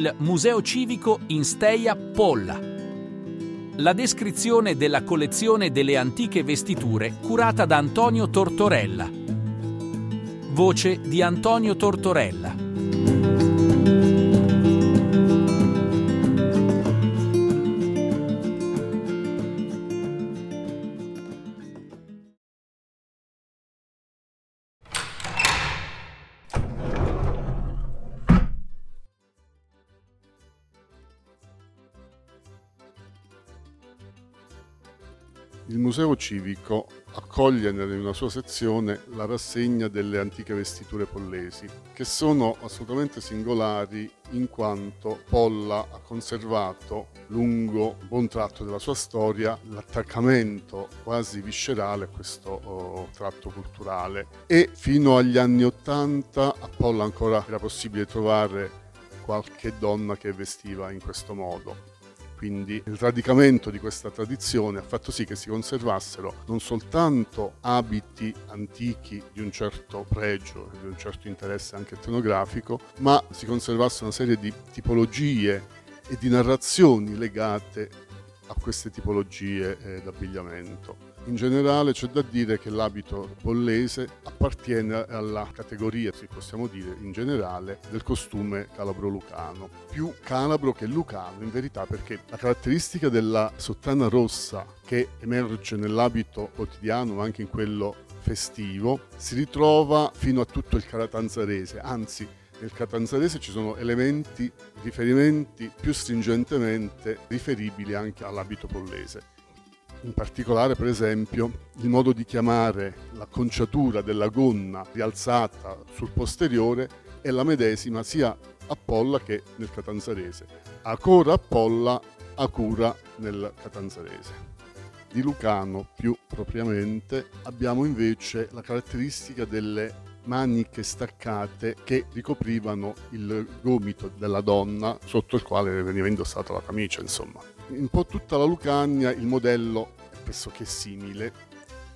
il Museo Civico in Steia Polla. La descrizione della collezione delle antiche vestiture curata da Antonio Tortorella. Voce di Antonio Tortorella. Il Museo Civico accoglie una sua sezione la rassegna delle antiche vestiture pollesi, che sono assolutamente singolari in quanto Polla ha conservato lungo un buon tratto della sua storia l'attaccamento quasi viscerale a questo oh, tratto culturale e fino agli anni Ottanta a Polla ancora era possibile trovare qualche donna che vestiva in questo modo. Quindi il radicamento di questa tradizione ha fatto sì che si conservassero non soltanto abiti antichi di un certo pregio di un certo interesse anche etnografico, ma si conservasse una serie di tipologie e di narrazioni legate a queste tipologie eh, d'abbigliamento. In generale c'è da dire che l'abito bollese appartiene alla categoria, se possiamo dire in generale, del costume calabro-lucano. Più calabro che lucano in verità perché la caratteristica della sottana rossa che emerge nell'abito quotidiano ma anche in quello festivo si ritrova fino a tutto il calatanzarese, anzi nel catanzarese ci sono elementi, riferimenti più stringentemente riferibili anche all'abito pollese in particolare per esempio il modo di chiamare l'acconciatura della gonna rialzata sul posteriore è la medesima sia a Polla che nel catanzarese. Acora a Polla, Acura nel catanzarese. Di Lucano più propriamente abbiamo invece la caratteristica delle maniche staccate che ricoprivano il gomito della donna sotto il quale veniva indossata la camicia, insomma. Un po' tutta la Lucania il modello è pressoché simile,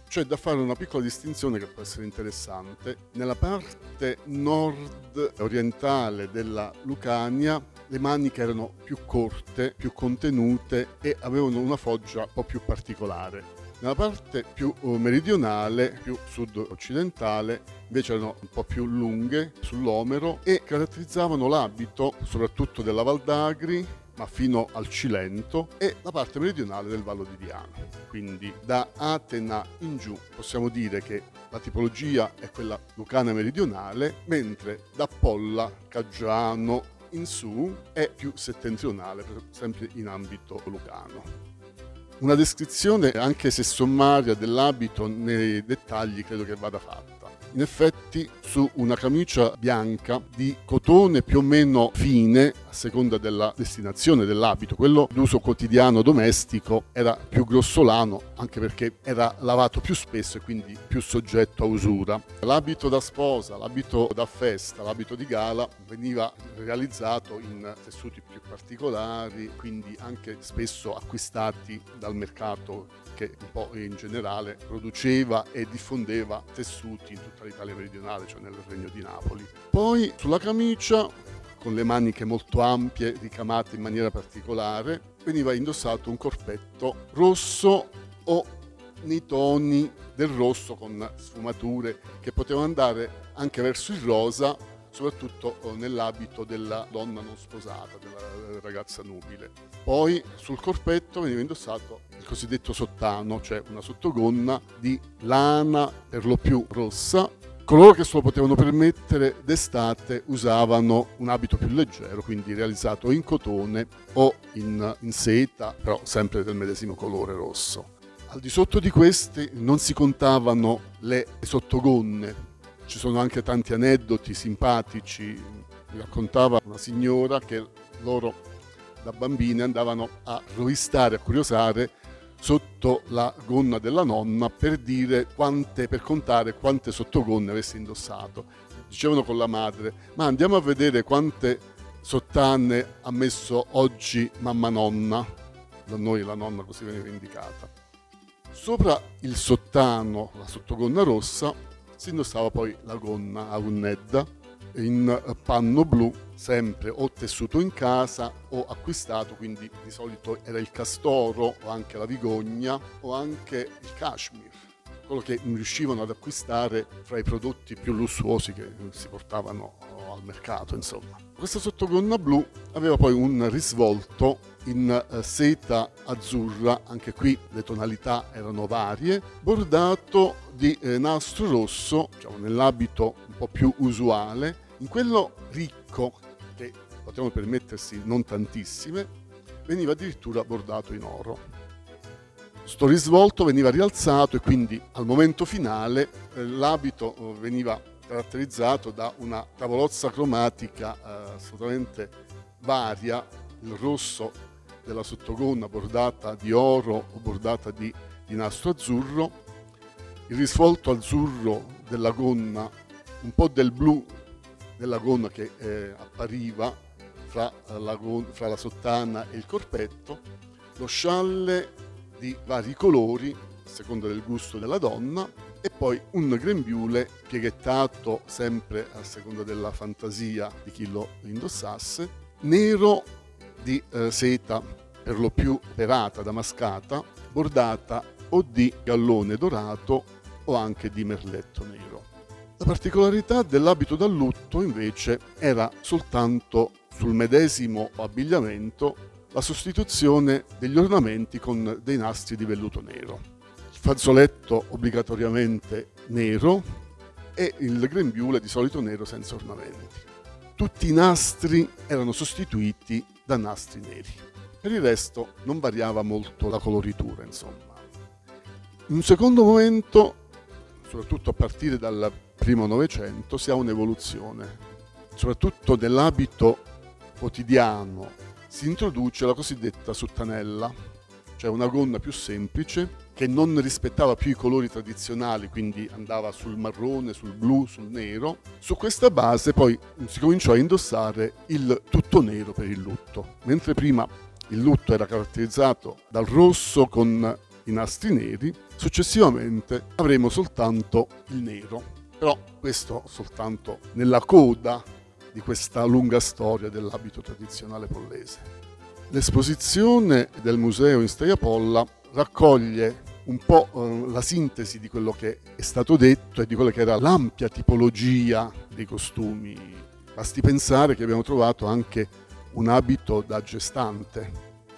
c'è da fare una piccola distinzione che può essere interessante. Nella parte nord-orientale della Lucania le maniche erano più corte, più contenute e avevano una foggia un po' più particolare. Nella parte più uh, meridionale, più sud-occidentale, invece erano un po' più lunghe sull'omero e caratterizzavano l'abito, soprattutto della Valdagri, ma fino al Cilento e la parte meridionale del Vallo di Diano. Quindi da Atena in giù possiamo dire che la tipologia è quella lucana meridionale, mentre da Polla, Caggiano in su è più settentrionale, sempre in ambito lucano. Una descrizione, anche se sommaria, dell'abito nei dettagli credo che vada fatta. In effetti su una camicia bianca di cotone più o meno fine, a seconda della destinazione dell'abito, quello d'uso quotidiano domestico era più grossolano, anche perché era lavato più spesso e quindi più soggetto a usura. L'abito da sposa, l'abito da festa, l'abito di gala veniva realizzato in tessuti più particolari, quindi anche spesso acquistati dal mercato che un po' in generale produceva e diffondeva tessuti in tutta l'Italia meridionale, cioè nel Regno di Napoli. Poi sulla camicia, con le maniche molto ampie, ricamate in maniera particolare, veniva indossato un corpetto rosso o nei toni del rosso con sfumature che potevano andare anche verso il rosa soprattutto eh, nell'abito della donna non sposata, della ragazza nubile. Poi sul corpetto veniva indossato il cosiddetto sottano, cioè una sottogonna di lana per lo più rossa. Coloro che se lo potevano permettere d'estate usavano un abito più leggero, quindi realizzato in cotone o in, in seta, però sempre del medesimo colore rosso. Al di sotto di questi non si contavano le sottogonne, ci sono anche tanti aneddoti simpatici. Raccontava una signora che loro da bambine andavano a rovistare, a curiosare sotto la gonna della nonna per quante, per contare quante sottogonne avesse indossato. Dicevano con la madre, ma andiamo a vedere quante sottane ha messo oggi mamma nonna. Da noi la nonna così veniva indicata. Sopra il sottano, la sottogonna rossa, si indossava poi la gonna a unnedda in panno blu, sempre o tessuto in casa o acquistato, quindi di solito era il castoro o anche la vigogna o anche il cashmere quello che riuscivano ad acquistare fra i prodotti più lussuosi che si portavano al mercato, insomma. Questa sottogonna blu aveva poi un risvolto in eh, seta azzurra, anche qui le tonalità erano varie, bordato di eh, nastro rosso, diciamo nell'abito un po' più usuale, in quello ricco, che potevano permettersi non tantissime, veniva addirittura bordato in oro. Sto risvolto veniva rialzato e quindi al momento finale eh, l'abito eh, veniva caratterizzato da una tavolozza cromatica eh, assolutamente varia, il rosso della sottogonna bordata di oro o bordata di, di nastro azzurro, il risvolto azzurro della gonna, un po' del blu della gonna che eh, appariva fra la, fra la sottana e il corpetto, lo scialle di vari colori, a seconda del gusto della donna, e poi un grembiule pieghettato sempre a seconda della fantasia di chi lo indossasse, nero di eh, seta per lo più perata, damascata, bordata o di gallone dorato o anche di merletto nero. La particolarità dell'abito da lutto invece era soltanto sul medesimo abbigliamento la sostituzione degli ornamenti con dei nastri di velluto nero fazzoletto obbligatoriamente nero e il grembiule di solito nero senza ornamenti. Tutti i nastri erano sostituiti da nastri neri. Per il resto non variava molto la coloritura, insomma. In un secondo momento, soprattutto a partire dal primo Novecento, si ha un'evoluzione. Soprattutto nell'abito quotidiano si introduce la cosiddetta suttanella, cioè una gonna più semplice che non rispettava più i colori tradizionali, quindi andava sul marrone, sul blu, sul nero. Su questa base poi si cominciò a indossare il tutto nero per il lutto, mentre prima il lutto era caratterizzato dal rosso con i nastri neri, successivamente avremo soltanto il nero. Però questo soltanto nella coda di questa lunga storia dell'abito tradizionale pollese. L'esposizione del museo in Staiapolla raccoglie un po' eh, la sintesi di quello che è stato detto e di quella che era l'ampia tipologia dei costumi. Basti pensare che abbiamo trovato anche un abito da gestante.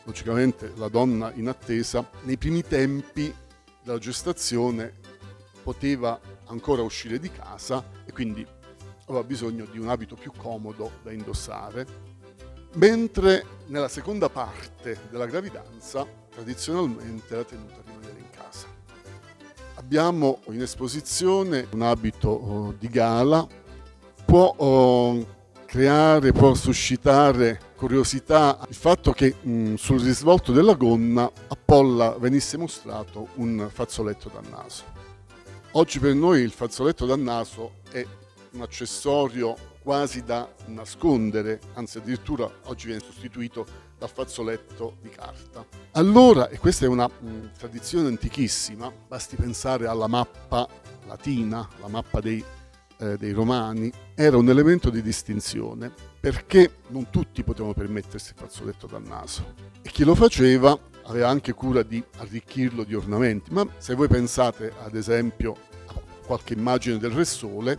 Logicamente la donna in attesa nei primi tempi della gestazione poteva ancora uscire di casa e quindi aveva bisogno di un abito più comodo da indossare, mentre nella seconda parte della gravidanza tradizionalmente era tenuta a rimanere in casa. Abbiamo in esposizione un abito oh, di gala, può oh, creare, può suscitare curiosità il fatto che mh, sul risvolto della gonna a Polla venisse mostrato un fazzoletto da naso. Oggi per noi il fazzoletto da naso è un accessorio quasi da nascondere, anzi addirittura oggi viene sostituito dal fazzoletto di carta. Allora, e questa è una mh, mm, tradizione antichissima, basti pensare alla mappa latina, la mappa dei, eh, dei romani, era un elemento di distinzione perché non tutti potevano permettersi il fazzoletto dal naso e chi lo faceva aveva anche cura di arricchirlo di ornamenti, ma se voi pensate ad esempio a qualche immagine del Re Sole,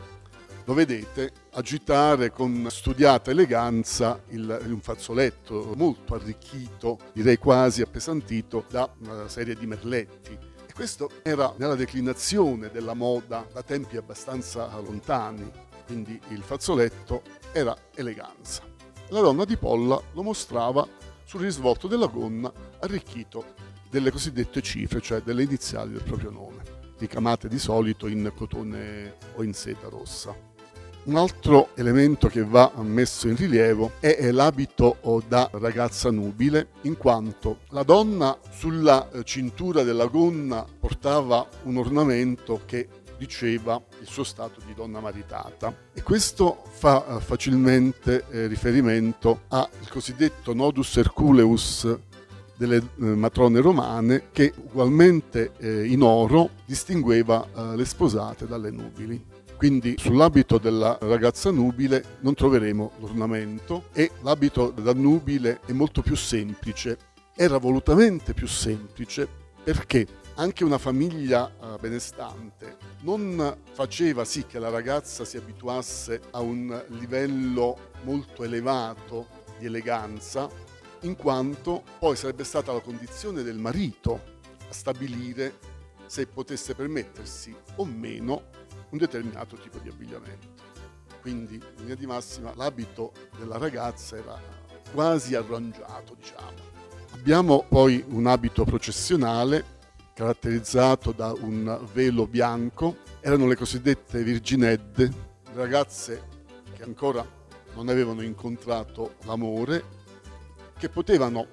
lo vedete agitare con studiata eleganza il, un fazzoletto molto arricchito, direi quasi appesantito da una serie di merletti. E questo era nella declinazione della moda da tempi abbastanza lontani, quindi il fazzoletto era eleganza. La donna di Polla lo mostrava sul risvolto della gonna arricchito delle cosiddette cifre, cioè delle iniziali del proprio nome, ricamate di solito in cotone o in seta rossa. Un altro elemento che va messo in rilievo è l'abito da ragazza nubile, in quanto la donna sulla eh, cintura della gonna portava un ornamento che diceva il suo stato di donna maritata e questo fa eh, facilmente eh, riferimento al cosiddetto nodus herculeus delle matrone romane che ugualmente in oro distingueva le sposate dalle nubili. Quindi sull'abito della ragazza nubile non troveremo l'ornamento e l'abito da nubile è molto più semplice. Era volutamente più semplice perché anche una famiglia uh, benestante non faceva sì che la ragazza si abituasse a un livello molto elevato di eleganza, in quanto poi sarebbe stata la condizione del marito a stabilire se potesse permettersi o meno un determinato tipo di abbigliamento. Quindi, in linea di massima, l'abito della ragazza era quasi arrangiato, diciamo. Abbiamo poi un abito processionale caratterizzato da un velo bianco, erano le cosiddette virginedde, ragazze che ancora non avevano incontrato l'amore, che potevano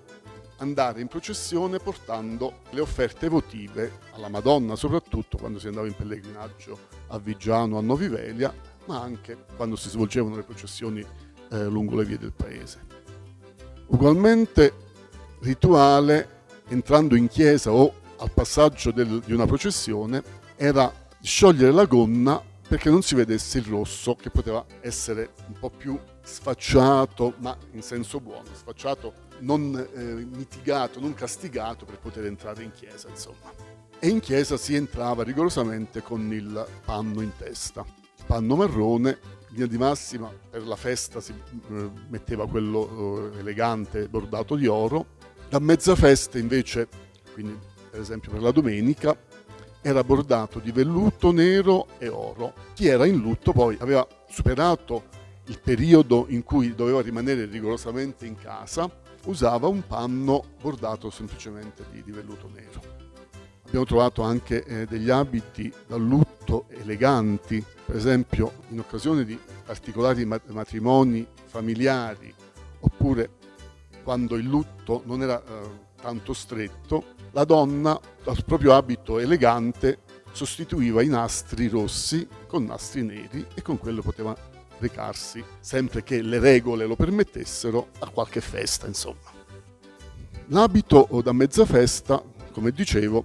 andare in processione portando le offerte votive alla Madonna, soprattutto quando si andava in pellegrinaggio a Vigiano, a Novivelia, ma anche quando si svolgevano le processioni eh, lungo le vie del paese. Ugualmente rituale entrando in chiesa o al passaggio del, di una processione era sciogliere la gonna perché non si vedesse il rosso che poteva essere un po' più sfacciato, ma in senso buono, sfacciato, non eh, mitigato, non castigato per poter entrare in chiesa, insomma. E in chiesa si entrava rigorosamente con il panno in testa. Panno marrone, linea di massima, per la festa si eh, metteva quello eh, elegante bordato di oro. Da mezza festa invece, quindi per esempio per la domenica, era bordato di velluto nero e oro. Chi era in lutto poi aveva superato il periodo in cui doveva rimanere rigorosamente in casa, usava un panno bordato semplicemente di, di velluto nero. Abbiamo trovato anche eh, degli abiti da lutto eleganti, per esempio in occasione di particolari matrimoni familiari, oppure quando il lutto non era eh, tanto stretto, la donna dal proprio abito elegante sostituiva i nastri rossi con nastri neri e con quello poteva recarsi, sempre che le regole lo permettessero, a qualche festa, insomma. L'abito da mezza festa, come dicevo,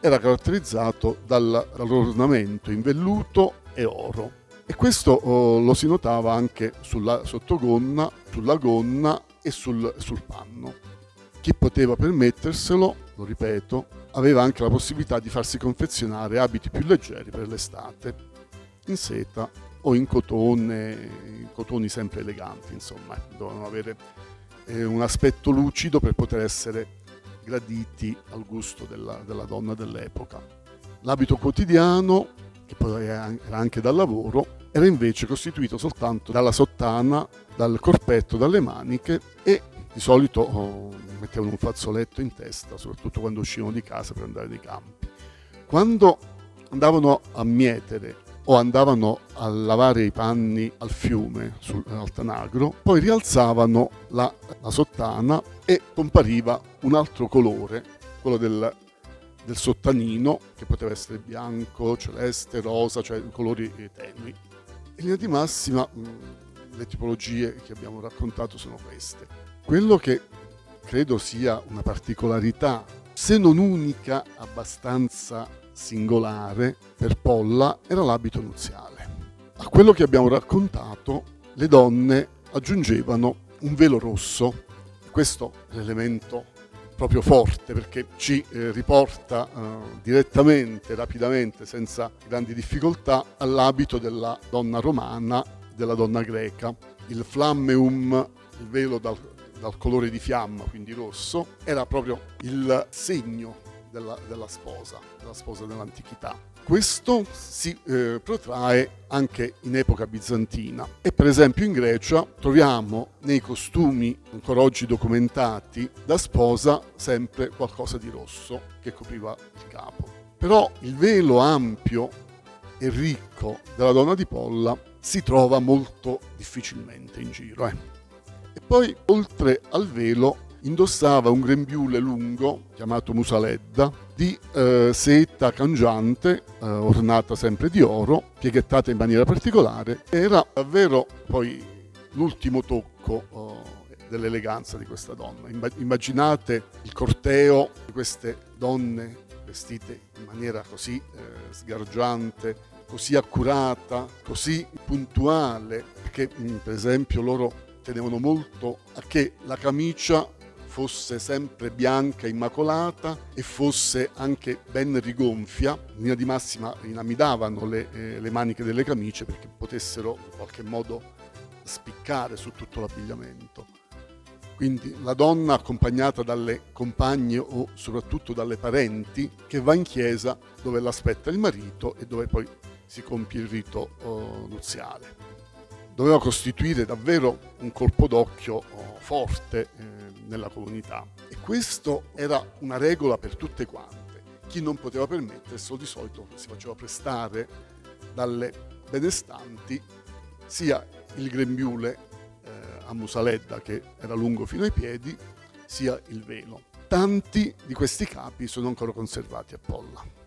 era caratterizzato dal, dall'ornamento in velluto e oro. E questo oh, lo si notava anche sulla sottogonna, sulla gonna e sul, sul panno. Chi poteva permetterselo, lo ripeto, aveva anche la possibilità di farsi confezionare abiti più leggeri per l'estate, in seta o in cotone, cotoni sempre eleganti, insomma, dovevano avere eh, un aspetto lucido per poter essere graditi al gusto della, della donna dell'epoca. L'abito quotidiano, che poi era anche dal lavoro, era invece costituito soltanto dalla sottana, dal corpetto, dalle maniche e di solito oh, mettevano un fazzoletto in testa, soprattutto quando uscivano di casa per andare nei campi. Quando andavano a mietere o andavano a lavare i panni al fiume, sul, al Tanagro, poi rialzavano la, la, sottana e compariva un altro colore, quello del, del sottanino, che poteva essere bianco, celeste, rosa, cioè colori tenui. In linea di massima le tipologie che abbiamo raccontato sono queste. Quello che credo sia una particolarità, se non unica, abbastanza singolare per Polla, era l'abito nuziale. A quello che abbiamo raccontato, le donne aggiungevano un velo rosso. Questo è l'elemento proprio forte perché ci eh, riporta eh, direttamente, rapidamente, senza grandi difficoltà, all'abito della donna romana, della donna greca. Il flammeum, il velo dal, dal colore di fiamma, quindi rosso, era proprio il segno della, della sposa, della sposa dell'antichità. Questo si eh, protrae anche in epoca bizantina e per esempio in Grecia troviamo nei costumi ancora oggi documentati da sposa sempre qualcosa di rosso che copriva il capo. Però il velo ampio e ricco della donna di Polla si trova molto difficilmente in giro. Eh. E poi, oltre al velo, indossava un grembiule lungo, chiamato musaledda, di eh, seta cangiante, eh, ornata sempre di oro, pieghettata in maniera particolare. Era davvero poi l'ultimo tocco eh, dell'eleganza di questa donna. Immaginate il corteo di queste donne vestite in maniera così eh, sgargiante, così accurata, così puntuale, perché mm, per esempio loro tenevano molto a che la camicia fosse sempre bianca, immacolata e fosse anche ben rigonfia. In linea di massima inamidavano le, eh, le maniche delle camicie perché potessero in qualche modo spiccare su tutto l'abbigliamento. Quindi la donna accompagnata dalle compagne o soprattutto dalle parenti che va in chiesa dove l'aspetta il marito e dove poi si compie il rito oh, nuziale. Doveva costituire davvero un colpo d'occhio oh, forte eh, nella comunità e questo era una regola per tutte quante. Chi non poteva permetterselo di solito si faceva prestare dalle benestanti sia il grembiule a Musaledda che era lungo fino ai piedi, sia il velo. Tanti di questi capi sono ancora conservati a Polla.